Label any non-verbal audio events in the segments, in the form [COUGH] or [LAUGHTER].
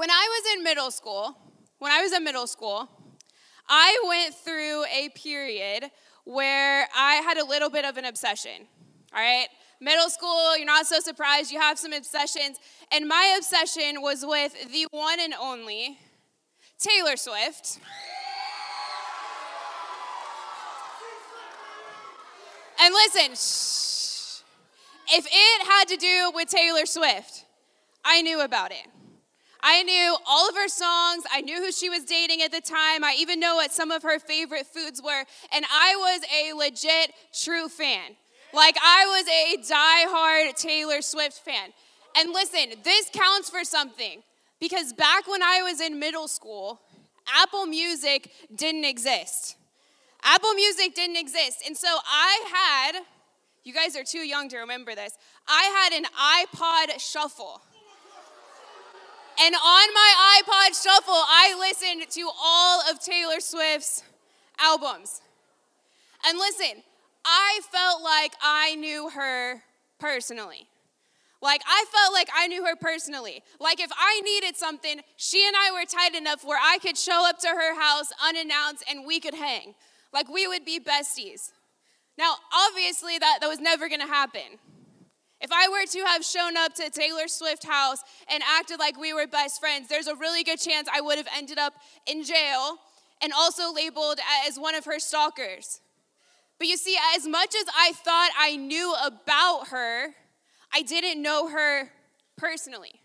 when I was in middle school, when I was in middle school, I went through a period where I had a little bit of an obsession. All right? Middle school, you're not so surprised, you have some obsessions. And my obsession was with the one and only Taylor Swift. And listen, shh, if it had to do with Taylor Swift, I knew about it. I knew all of her songs. I knew who she was dating at the time. I even know what some of her favorite foods were. And I was a legit, true fan. Like, I was a die-hard Taylor Swift fan. And listen, this counts for something because back when I was in middle school, Apple Music didn't exist. Apple Music didn't exist. And so I had, you guys are too young to remember this, I had an iPod shuffle. And on my iPod shuffle, I listened to all of Taylor Swift's albums. And listen, I felt like I knew her personally. Like, I felt like I knew her personally. Like, if I needed something, she and I were tight enough where I could show up to her house unannounced and we could hang. Like, we would be besties. Now, obviously, that, that was never gonna happen. If I were to have shown up to Taylor Swift house and acted like we were best friends, there's a really good chance I would have ended up in jail and also labeled as one of her stalkers. But you see, as much as I thought I knew about her, I didn't know her personally.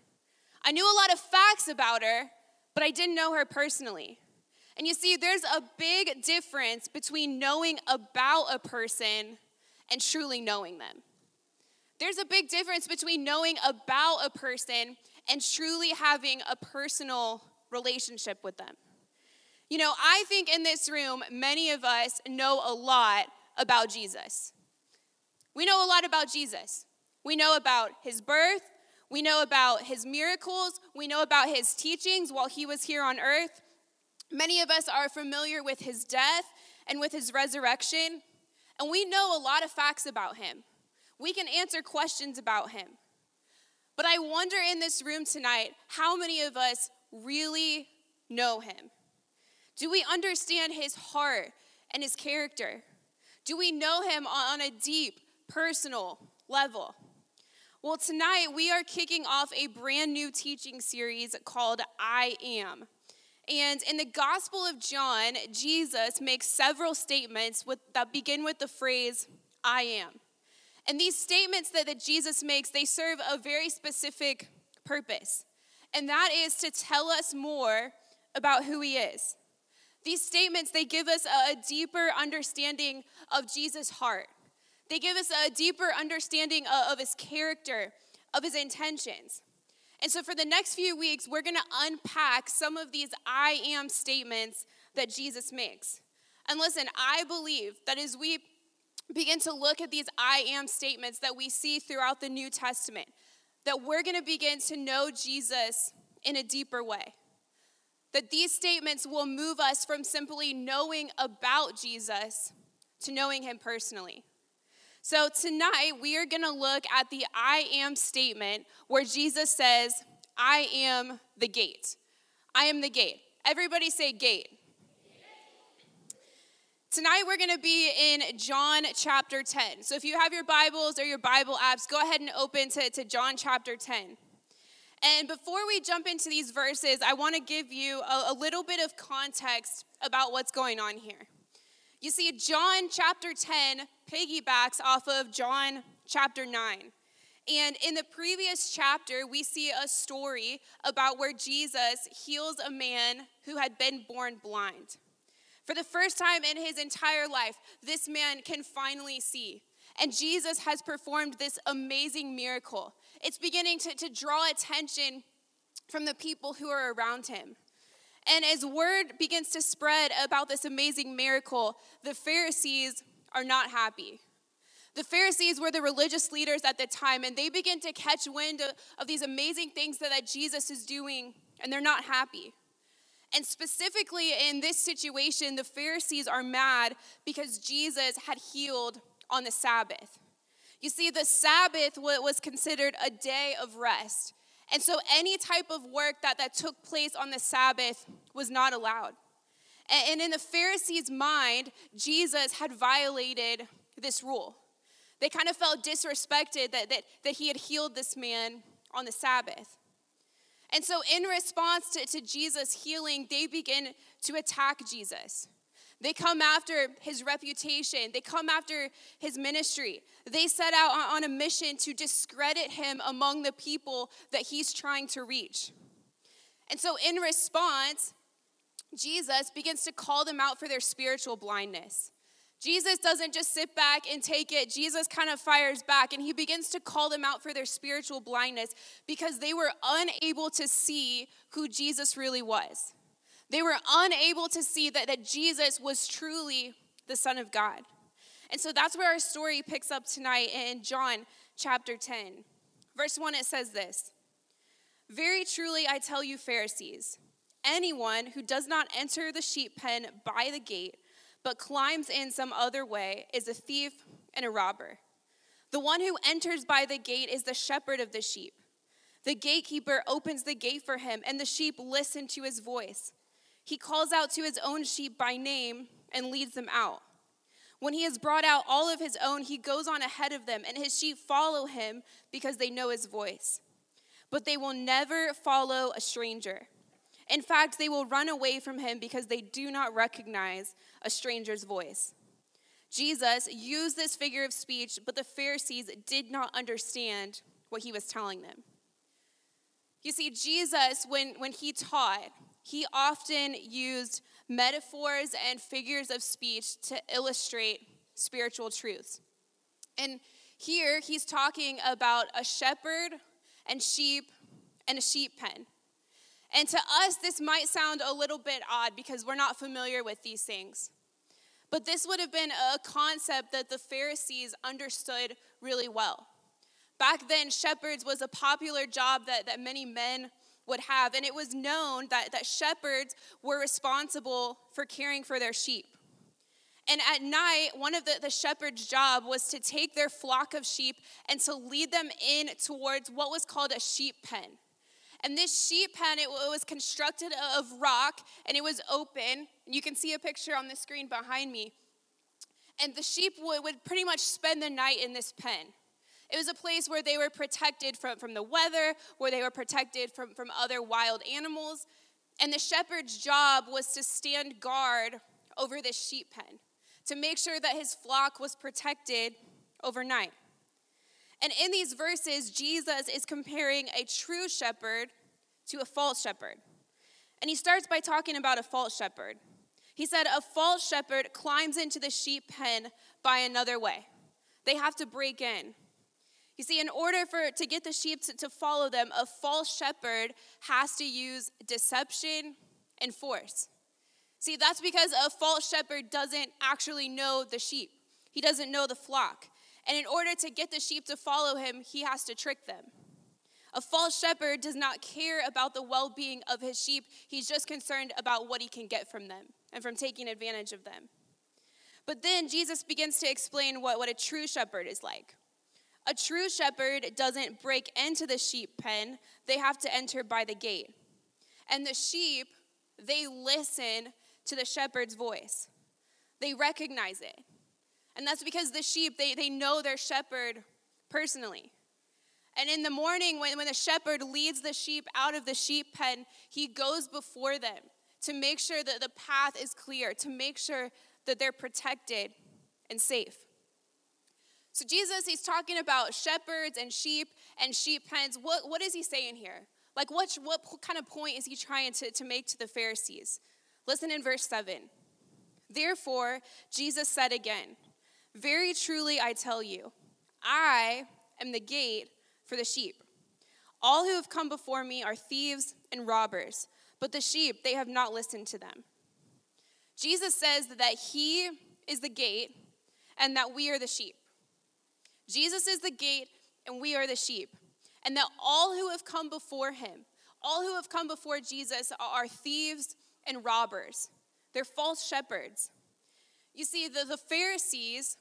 I knew a lot of facts about her, but I didn't know her personally. And you see, there's a big difference between knowing about a person and truly knowing them. There's a big difference between knowing about a person and truly having a personal relationship with them. You know, I think in this room, many of us know a lot about Jesus. We know a lot about Jesus. We know about his birth, we know about his miracles, we know about his teachings while he was here on earth. Many of us are familiar with his death and with his resurrection, and we know a lot of facts about him. We can answer questions about him. But I wonder in this room tonight how many of us really know him? Do we understand his heart and his character? Do we know him on a deep, personal level? Well, tonight we are kicking off a brand new teaching series called I Am. And in the Gospel of John, Jesus makes several statements with, that begin with the phrase, I am. And these statements that, that Jesus makes, they serve a very specific purpose. And that is to tell us more about who he is. These statements, they give us a, a deeper understanding of Jesus' heart. They give us a deeper understanding of, of his character, of his intentions. And so, for the next few weeks, we're going to unpack some of these I am statements that Jesus makes. And listen, I believe that as we begin to look at these I am statements that we see throughout the New Testament, that we're going to begin to know Jesus in a deeper way. That these statements will move us from simply knowing about Jesus to knowing him personally. So tonight we are going to look at the I am statement where Jesus says, I am the gate. I am the gate. Everybody say gate. Tonight we're going to be in John chapter 10. So if you have your Bibles or your Bible apps, go ahead and open to, to John chapter 10. And before we jump into these verses, I want to give you a, a little bit of context about what's going on here. You see, John chapter 10 piggybacks off of John chapter 9. And in the previous chapter, we see a story about where Jesus heals a man who had been born blind. For the first time in his entire life, this man can finally see. And Jesus has performed this amazing miracle. It's beginning to, to draw attention from the people who are around him. And as word begins to spread about this amazing miracle, the Pharisees are not happy. The Pharisees were the religious leaders at the time, and they begin to catch wind of, of these amazing things that, that Jesus is doing, and they're not happy. And specifically in this situation, the Pharisees are mad because Jesus had healed on the Sabbath. You see, the Sabbath was considered a day of rest. And so any type of work that, that took place on the Sabbath was not allowed. And, in the Pharisees' mind, Jesus had violated this rule. They kind of felt disrespected that, that, that he had healed this man on the Sabbath. And so, in response to, to Jesus' healing, they begin to attack Jesus. They come after his reputation. They come after his ministry. They set out on a mission to discredit him among the people that he's trying to reach. And so, in response, Jesus begins to call them out for their spiritual blindness. Jesus doesn't just sit back and take it. Jesus kind of fires back and he begins to call them out for their spiritual blindness because they were unable to see who Jesus really was. They were unable to see that, that Jesus was truly the Son of God. And so that's where our story picks up tonight in John chapter 10. Verse 1, it says this Very truly I tell you, Pharisees, anyone who does not enter the sheep pen by the gate, but climbs in some other way, is a thief and a robber. The one who enters by the gate is the shepherd of the sheep. The gatekeeper opens the gate for him, and the sheep listen to his voice. He calls out to his own sheep by name and leads them out. When he has brought out all of his own, he goes on ahead of them, and his sheep follow him because they know his voice. But they will never follow a stranger. In fact, they will run away from him because they do not recognize a stranger's voice. Jesus used this figure of speech, but the Pharisees did not understand what he was telling them. You see, Jesus, when, when he taught, he often used metaphors and figures of speech to illustrate spiritual truths. And here he's talking about a shepherd and sheep and a sheep pen. And to us, this might sound a little bit odd because we're not familiar with these things. But this would have been a concept that the Pharisees understood really well. Back then, shepherds was a popular job that, that many men would have. And it was known that, that shepherds were responsible for caring for their sheep. And at night, one of the, the shepherd's job was to take their flock of sheep and to lead them in towards what was called a sheep pen. And this sheep pen, it, was constructed of rock and it was open. You can see a picture on the screen behind me. And the sheep would, would pretty much spend the night in this pen. It was a place where they were protected from, from the weather, where they were protected from, from other wild animals. And the shepherd's job was to stand guard over this sheep pen, to make sure that his flock was protected overnight. And in these verses, Jesus is comparing a true shepherd to a false shepherd. And he starts by talking about a false shepherd. He said, A false shepherd climbs into the sheep pen by another way. They have to break in. You see, in order for to get the sheep to, to follow them, a false shepherd has to use deception and force. See, that's because a false shepherd doesn't actually know the sheep. He doesn't know the flock. And in order to get the sheep to follow him, he has to trick them. A false shepherd does not care about the well being of his sheep, he's just concerned about what he can get from them and from taking advantage of them. But then Jesus begins to explain what, what a true shepherd is like. A true shepherd doesn't break into the sheep pen, they have to enter by the gate. And the sheep, they listen to the shepherd's voice, they recognize it. And that's because the sheep, they, they know their shepherd personally. And in the morning, when, when the shepherd leads the sheep out of the sheep pen, he goes before them to make sure that the path is clear, to make sure that they're protected and safe. So Jesus, he's talking about shepherds and sheep and sheep pens. What, what is he saying here? Like, what, what kind of point is he trying to, to make to the Pharisees? Listen in verse 7. Therefore, Jesus said again, Very truly I tell you, I am the gate for the sheep. All who have come before me are thieves and robbers, but the sheep, they have not listened to them. Jesus says that he is the gate and that we are the sheep. Jesus is the gate, and we are the sheep. And that all who have come before him, all who have come before Jesus, are thieves and robbers. They're false shepherds. You see, the, the Pharisees,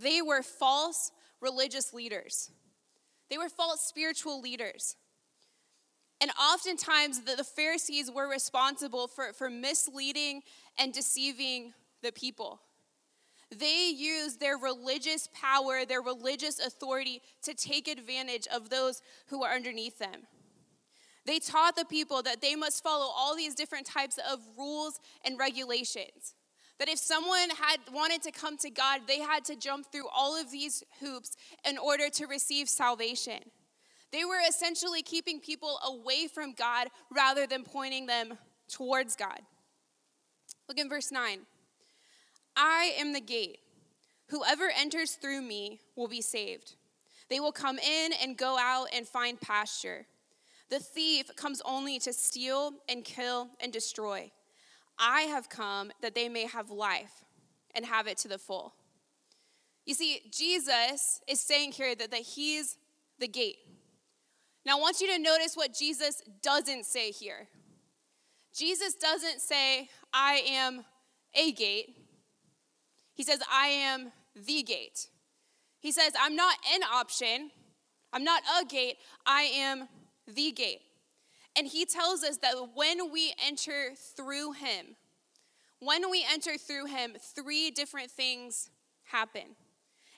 they were false religious leaders, they were false spiritual leaders. And oftentimes, the, the Pharisees were responsible for, for misleading and deceiving the people. They used their religious power, their religious authority to take advantage of those who are underneath them. They taught the people that they must follow all these different types of rules and regulations. That if someone had wanted to come to God, they had to jump through all of these hoops in order to receive salvation. They were essentially keeping people away from God rather than pointing them towards God. Look in verse 9. I am the gate. Whoever enters through me will be saved. They will come in and go out and find pasture. The thief comes only to steal and kill and destroy. I have come that they may have life and have it to the full. You see, Jesus is saying here that, that he's the gate. Now, I want you to notice what Jesus doesn't say here. Jesus doesn't say, I am a gate. He says, I am the gate. He says, I'm not an option. I'm not a gate. I am the gate. And he tells us that when we enter through him, when we enter through him, three different things happen.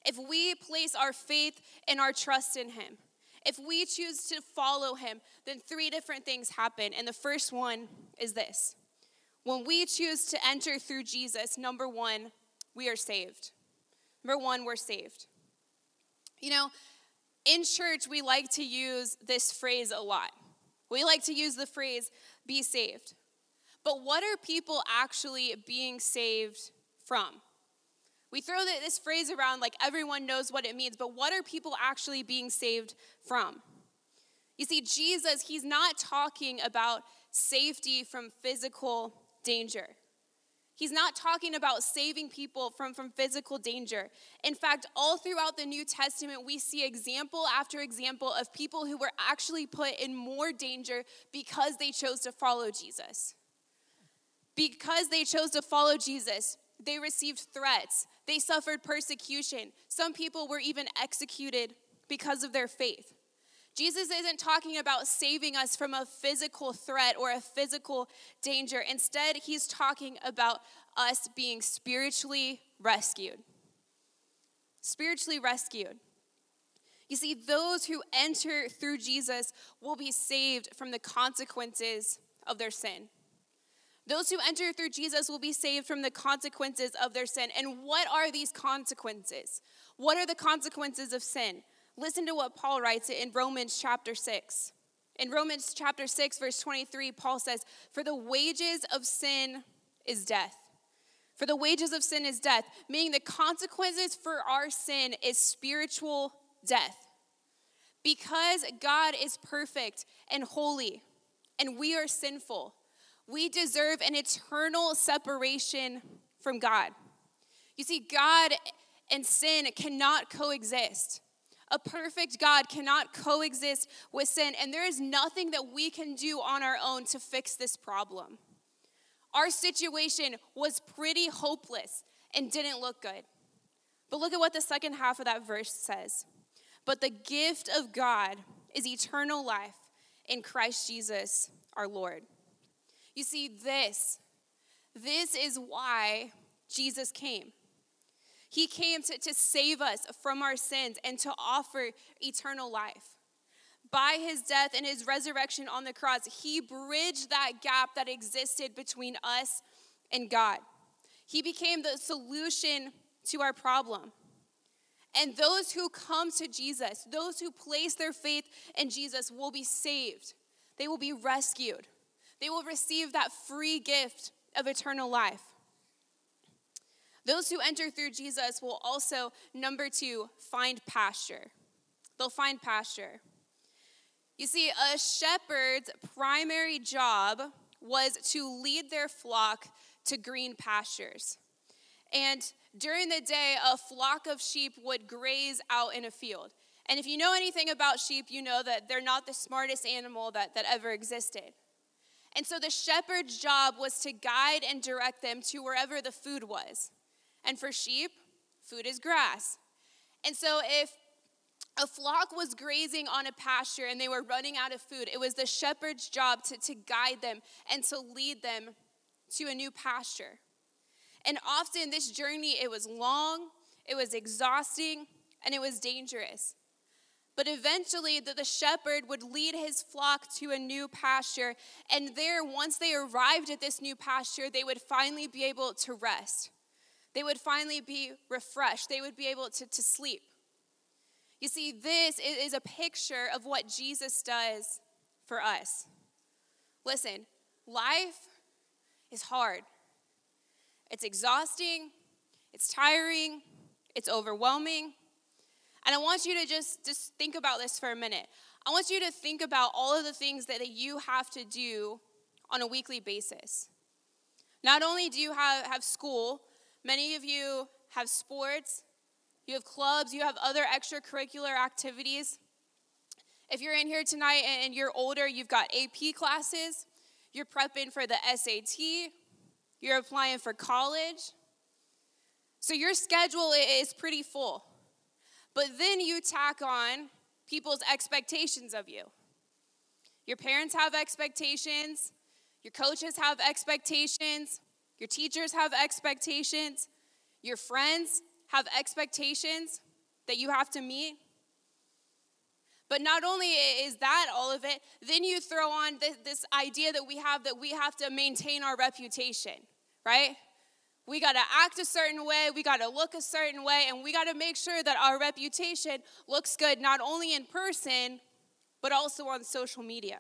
If we place our faith and our trust in him, if we choose to follow him, then three different things happen. And the first one is this when we choose to enter through Jesus, number one, we are saved. Number one, we're saved. You know, in church, we like to use this phrase a lot. We like to use the phrase, be saved. But what are people actually being saved from? We throw this phrase around like everyone knows what it means, but what are people actually being saved from? You see, Jesus, he's not talking about safety from physical danger. He's not talking about saving people from, from physical danger. In fact, all throughout the New Testament, we see example after example of people who were actually put in more danger because they chose to follow Jesus. Because they chose to follow Jesus, they received threats, they suffered persecution. Some people were even executed because of their faith. Jesus isn't talking about saving us from a physical threat or a physical danger. Instead, he's talking about us being spiritually rescued. Spiritually rescued. You see, those who enter through Jesus will be saved from the consequences of their sin. Those who enter through Jesus will be saved from the consequences of their sin. And what are these consequences? What are the consequences of sin? Listen to what Paul writes in Romans chapter 6. In Romans chapter 6, verse 23, Paul says, For the wages of sin is death. For the wages of sin is death, meaning the consequences for our sin is spiritual death. Because God is perfect and holy, and we are sinful, we deserve an eternal separation from God. You see, God and sin cannot coexist. A perfect God cannot coexist with sin, and there is nothing that we can do on our own to fix this problem. Our situation was pretty hopeless and didn't look good. But look at what the second half of that verse says. But the gift of God is eternal life in Christ Jesus our Lord. You see, this, this is why Jesus came. He came to, to save us from our sins and to offer eternal life. By his death and his resurrection on the cross, he bridged that gap that existed between us and God. He became the solution to our problem. And those who come to Jesus, those who place their faith in Jesus, will be saved. They will be rescued. They will receive that free gift of eternal life. Those who enter through Jesus will also, number two, find pasture. They'll find pasture. You see, a shepherd's primary job was to lead their flock to green pastures. And during the day, a flock of sheep would graze out in a field. And if you know anything about sheep, you know that they're not the smartest animal that, that ever existed. And so the shepherd's job was to guide and direct them to wherever the food was. And for sheep, food is grass. And so if a flock was grazing on a pasture and they were running out of food. It was the shepherd's job to, to guide them and to lead them to a new pasture. And often this journey, it was long, it was exhausting, and it was dangerous. But eventually, the, the shepherd would lead his flock to a new pasture. And there, once they arrived at this new pasture, they would finally be able to rest. They would finally be refreshed. They would be able to, to sleep. You see, this is a picture of what Jesus does for us. Listen, life is hard, it's exhausting, it's tiring, it's overwhelming. And I want you to just, just think about this for a minute. I want you to think about all of the things that, you have to do on a weekly basis. Not only do you have, have school, many of you have sports, you have clubs, you have other extracurricular activities. If you're in here tonight and you're older, you've got AP classes, you're prepping for the SAT, you're applying for college. So your schedule is pretty full. But then you tack on people's expectations of you. Your parents have expectations, your coaches have expectations, your teachers have expectations, your friends have expectations that you have to meet. But not only is that all of it, then you throw on this, this idea that we have that we have to maintain our reputation, right? We got to act a certain way, we got to look a certain way, and we got to make sure that our reputation looks good not only in person, but also on social media.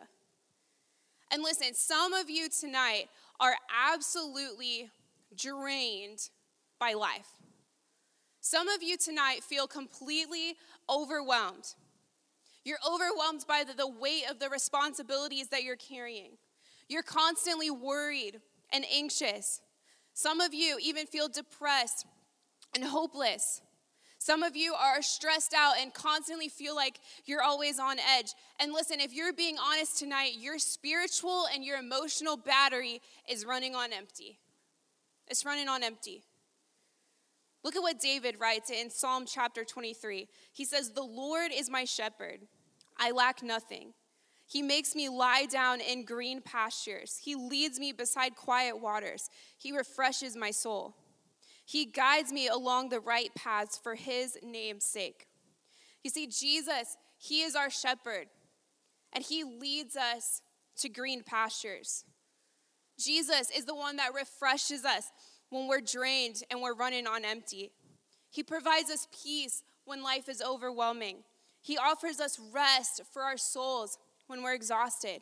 And listen, some of you tonight are absolutely drained by life. Some of you tonight feel completely overwhelmed. You're overwhelmed by the, the weight of the responsibilities that you're carrying. You're constantly worried and anxious. Some of you even feel depressed and hopeless. Some of you are stressed out and constantly feel like you're always on edge. And listen, if you're being honest tonight, your spiritual and your emotional battery is running on empty. It's running on empty. Look at what David writes in Psalm chapter 23. He says, The Lord is my shepherd, I lack nothing. He makes me lie down in green pastures. He leads me beside quiet waters. He refreshes my soul. He guides me along the right paths for his name's sake. You see, Jesus, he is our shepherd, and he leads us to green pastures. Jesus is the one that refreshes us when we're drained and we're running on empty. He provides us peace when life is overwhelming. He offers us rest for our souls when we're exhausted.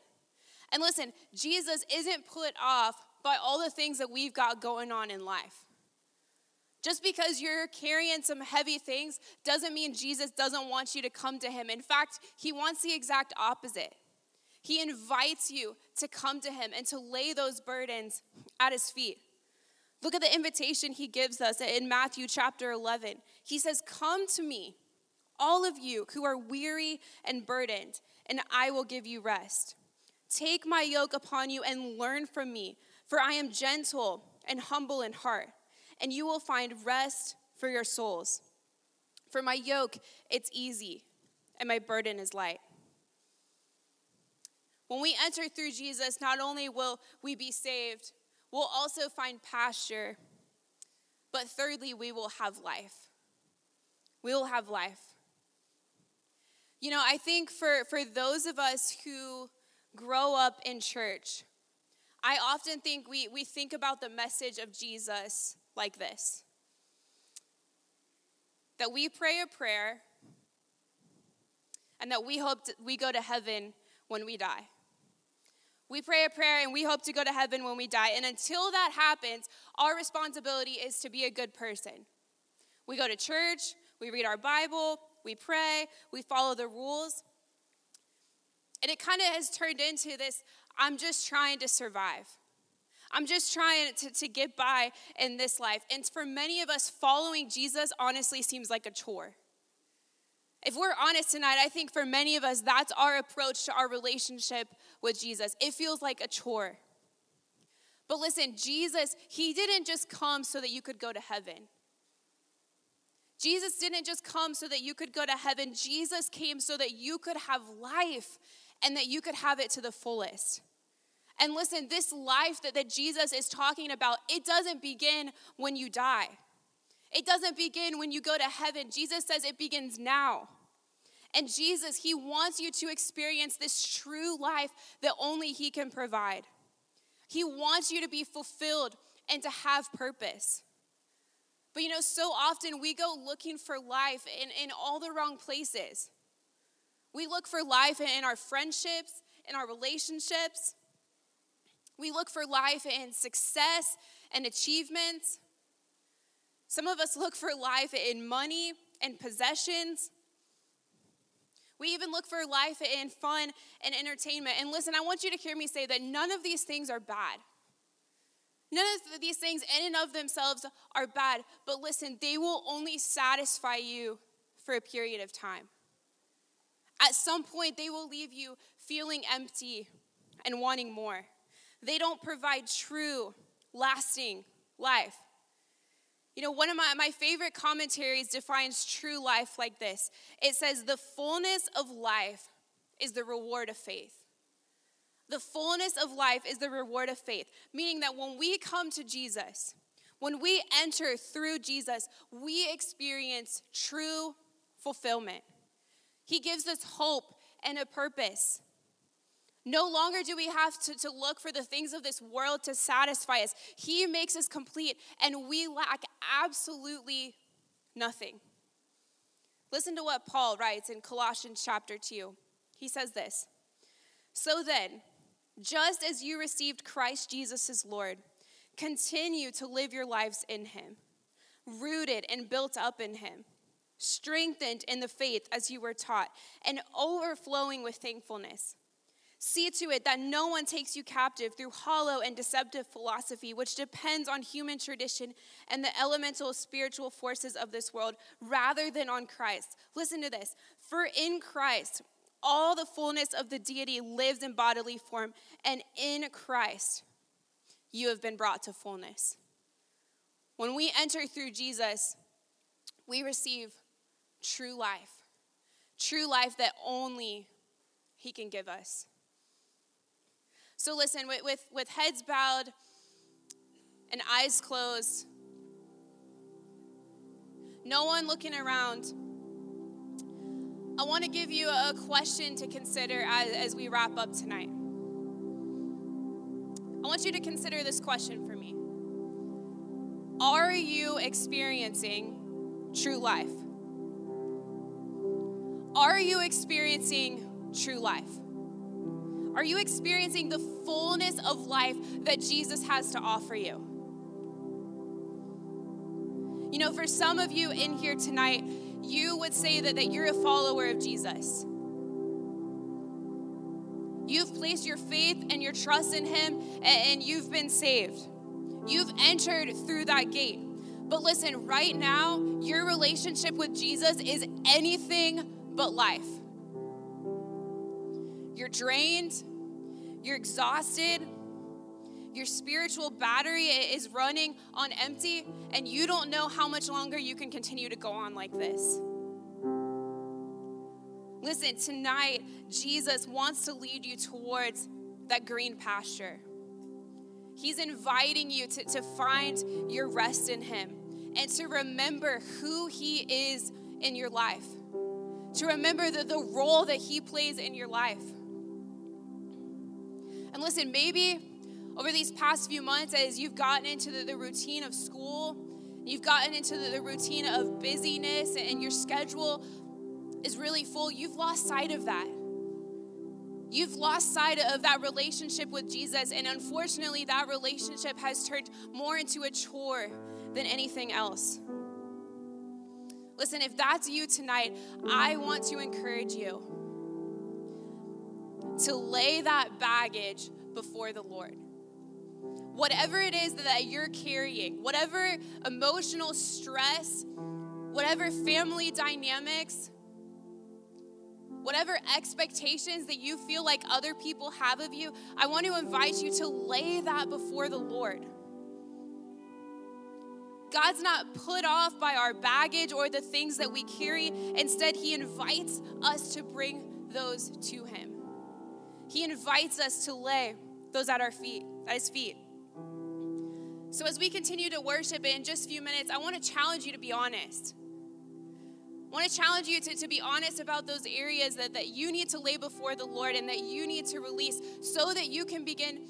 And listen, Jesus isn't put off by all the things that we've got going on in life. Just because you're carrying some heavy things doesn't mean Jesus doesn't want you to come to him. In fact, he wants the exact opposite. He invites you to come to him and to lay those burdens at his feet. Look at the invitation he gives us in Matthew chapter 11. He says, Come to me, all of you who are weary and burdened, and I will give you rest. Take my yoke upon you and learn from me, for I am gentle and humble in heart, and you will find rest for your souls. For my yoke, it's easy, and my burden is light. When we enter through Jesus, not only will we be saved, We'll also find pasture. But thirdly, we will have life. We will have life. You know, I think for, for those of us who grow up in church, I often think we, we think about the message of Jesus like this that we pray a prayer and that we hope we go to heaven when we die. We pray a prayer and we hope to go to heaven when we die. And until that happens, our responsibility is to be a good person. We go to church, we read our Bible, we pray, we follow the rules. And it kind of has turned into this I'm just trying to survive. I'm just trying to, to get by in this life. And for many of us, following Jesus honestly seems like a chore. If we're honest tonight, I think for many of us, that's our approach to our relationship with Jesus. It feels like a chore. But listen, Jesus, He didn't just come so that you could go to heaven. Jesus didn't just come so that you could go to heaven, Jesus came so that you could have life and that you could have it to the fullest. And listen, this life that, that Jesus is talking about, it doesn't begin when you die. It doesn't begin when you go to heaven. Jesus says it begins now. And Jesus, He wants you to experience this true life that only He can provide. He wants you to be fulfilled and to have purpose. But you know, so often we go looking for life in, in all the wrong places. We look for life in our friendships, in our relationships. We look for life in success and achievements. Some of us [LAUGHS] look for life in money and possessions. We even look for life in fun and entertainment. And listen, I want you to hear me say that none of these things are bad. None of these things in and of themselves are bad, but listen, they will only satisfy you for a period of time. At some point, they will leave you feeling empty and wanting more. They don't provide true, lasting life. You know, one of my, my favorite commentaries defines true life like this it says, The fullness of life is the reward of faith. The fullness of life is the reward of faith, meaning that when we come to Jesus, when we enter through Jesus, we experience true fulfillment. He gives us hope and a purpose. No longer do we have to, to look for the things of this world to satisfy us. He makes us complete, and we lack absolutely nothing. Listen to what Paul writes in Colossians chapter 2. He says this So then, just as you received Christ Jesus as Lord, continue to live your lives in Him, rooted and built up in Him, strengthened in the faith as you were taught, and overflowing with thankfulness. See to it that no one takes you captive through hollow and deceptive philosophy, which depends on human tradition and the elemental spiritual forces of this world, rather than on Christ. Listen to this. For in Christ, all the fullness of the deity lives in bodily form, and in Christ, you have been brought to fullness. When we enter through Jesus, we receive true life, true life that only He can give us. So listen, with, with, with heads bowed and eyes closed, no one looking around, I want to give you a question to consider as, as we wrap up tonight. I want you to consider this question for me Are you experiencing true life? Are you experiencing true life? Are you experiencing the fullness of life that Jesus has to offer you? You know, for some of you in here tonight, you would say that, that you're a follower of Jesus. You've placed your faith and your trust in Him, and you've been saved. You've entered through that gate. But listen, right now, your relationship with Jesus is anything but life. You're drained, you're exhausted, your spiritual battery is running on empty, and you don't know how much longer you can continue to go on like this. Listen, tonight, Jesus wants to lead you towards that green pasture. He's inviting you to, to find your rest in Him and to remember who He is in your life, to remember the, the role that He plays in your life. And listen, maybe over these past few months, as you've gotten into the, the routine of school, you've gotten into the, the routine of busyness, and your schedule is really full, you've lost sight of that. You've lost sight of that relationship with Jesus, and unfortunately, that relationship has turned more into a chore than anything else. Listen, if that's you tonight, I want to encourage you to lay that baggage before the Lord. Whatever it is that you're carrying, whatever emotional stress, whatever family dynamics, whatever expectations that you feel like other people have of you, I want to invite you to lay that before the Lord. God's not put off by our baggage or the things that we carry. Instead, He invites us to bring those to Him. He invites us to lay those at our feet, at His feet. So, as we continue to worship in just a few minutes, I want to challenge you to be honest. I want to challenge you to, to be honest about those areas that, that you need to lay before the Lord and that you need to release so that you can begin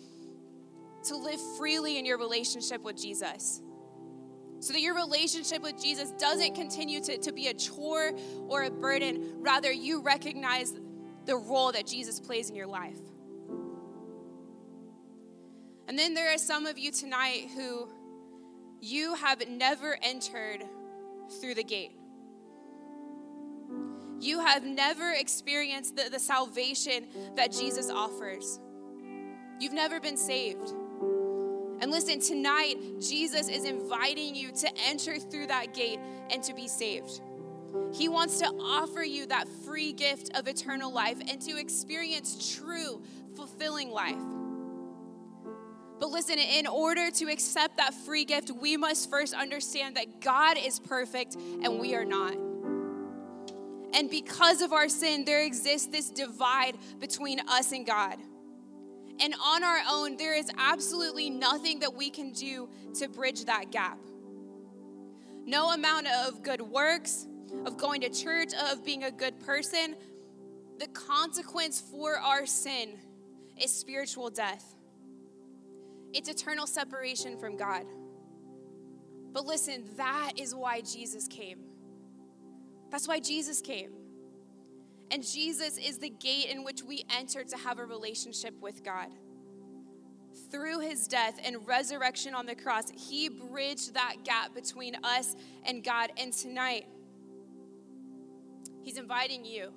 to live freely in your relationship with Jesus. So that your relationship with Jesus doesn't continue to, to be a chore or a burden. Rather, you recognize the role that Jesus plays in your life. And then there are some of you tonight who you have never entered through the gate. You have never experienced the, the salvation that Jesus offers. You've never been saved. And listen, tonight, Jesus is inviting you to enter through that gate and to be saved. He wants to offer you that free gift of eternal life and to experience true, fulfilling life. But listen, in order to accept that free gift, we must first understand that God is perfect and we are not. And because of our sin, there exists this divide between us and God. And on our own, there is absolutely nothing that we can do to bridge that gap. No amount of good works, of going to church, of being a good person, the consequence for our sin is spiritual death. It's eternal separation from God. But listen, that is why Jesus came. That's why Jesus came. And Jesus is the gate in which we enter to have a relationship with God. Through his death and resurrection on the cross, he bridged that gap between us and God. And tonight, he's inviting you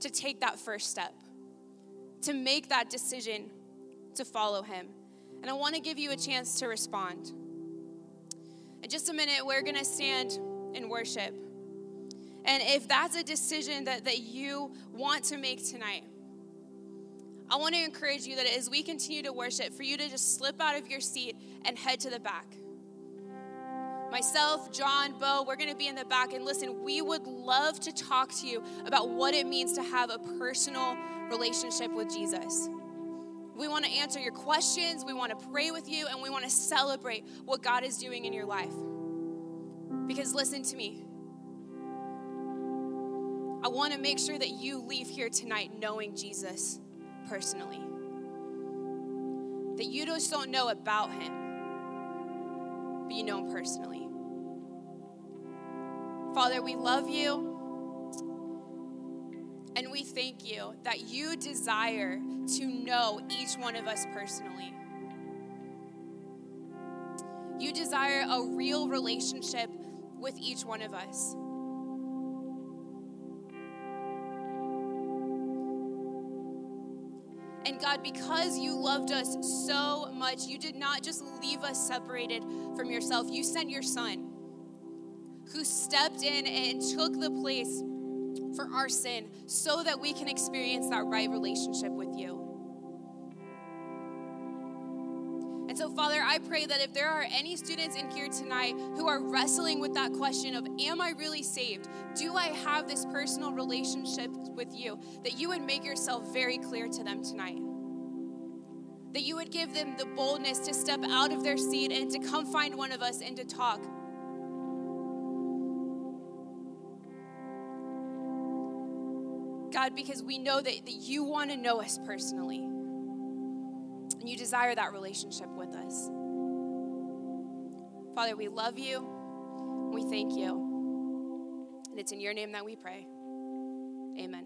to take that first step, to make that decision to follow him. And I want to give you a chance to respond. In just a minute, we're going to stand in worship. And if that's a decision that, that you want to make tonight, I want to encourage you that as we continue to worship, for you to just slip out of your seat and head to the back. Myself, John, Bo, we're going to be in the back. And listen, we would love to talk to you about what it means to have a personal relationship with Jesus. We want to answer your questions, we want to pray with you, and we want to celebrate what God is doing in your life. Because listen to me, I want to make sure that you leave here tonight knowing Jesus personally. That you just don't know about him, you know him personally. Father, we love you. And we thank you that you desire to know each one of us personally. You desire a real relationship with each one of us. And God, because you loved us so much, you did not just leave us separated from yourself. You sent your son who stepped in and took the place for our sin so that we can experience that right relationship with you. And so, Father, I pray that if there are any students in here tonight who are wrestling with that question of, Am I really saved? Do I have this personal relationship with you? That you would make yourself very clear to them tonight. That you would give them the boldness to step out of their seat and to come find one of us and to talk. God, because we know that, that you want to know us personally. And you desire that relationship with us. Father, we love you. We thank you. And it's in your name that we pray. Amen.